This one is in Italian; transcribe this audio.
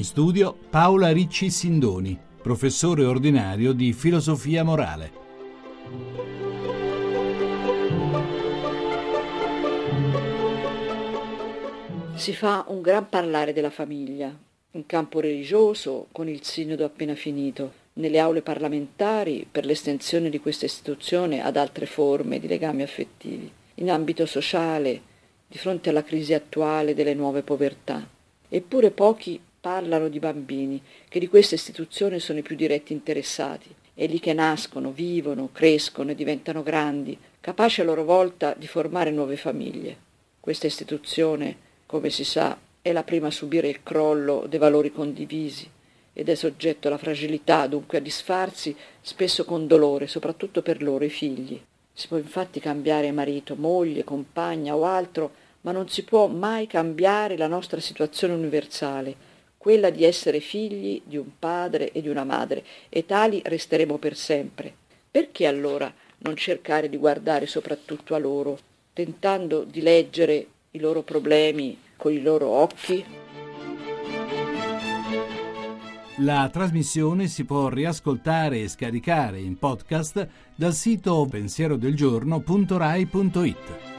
In studio Paola Ricci Sindoni, professore ordinario di filosofia morale. Si fa un gran parlare della famiglia, in campo religioso con il sinodo appena finito, nelle aule parlamentari per l'estensione di questa istituzione ad altre forme di legami affettivi, in ambito sociale di fronte alla crisi attuale delle nuove povertà. Eppure pochi parlano di bambini, che di questa istituzione sono i più diretti interessati, e lì che nascono, vivono, crescono e diventano grandi, capaci a loro volta di formare nuove famiglie. Questa istituzione, come si sa, è la prima a subire il crollo dei valori condivisi ed è soggetto alla fragilità, dunque a disfarsi, spesso con dolore, soprattutto per loro, i figli. Si può infatti cambiare marito, moglie, compagna o altro, ma non si può mai cambiare la nostra situazione universale, quella di essere figli di un padre e di una madre, e tali resteremo per sempre. Perché allora non cercare di guardare soprattutto a loro, tentando di leggere i loro problemi con i loro occhi? La trasmissione si può riascoltare e scaricare in podcast dal sito pensierodelgiorno.rai.it.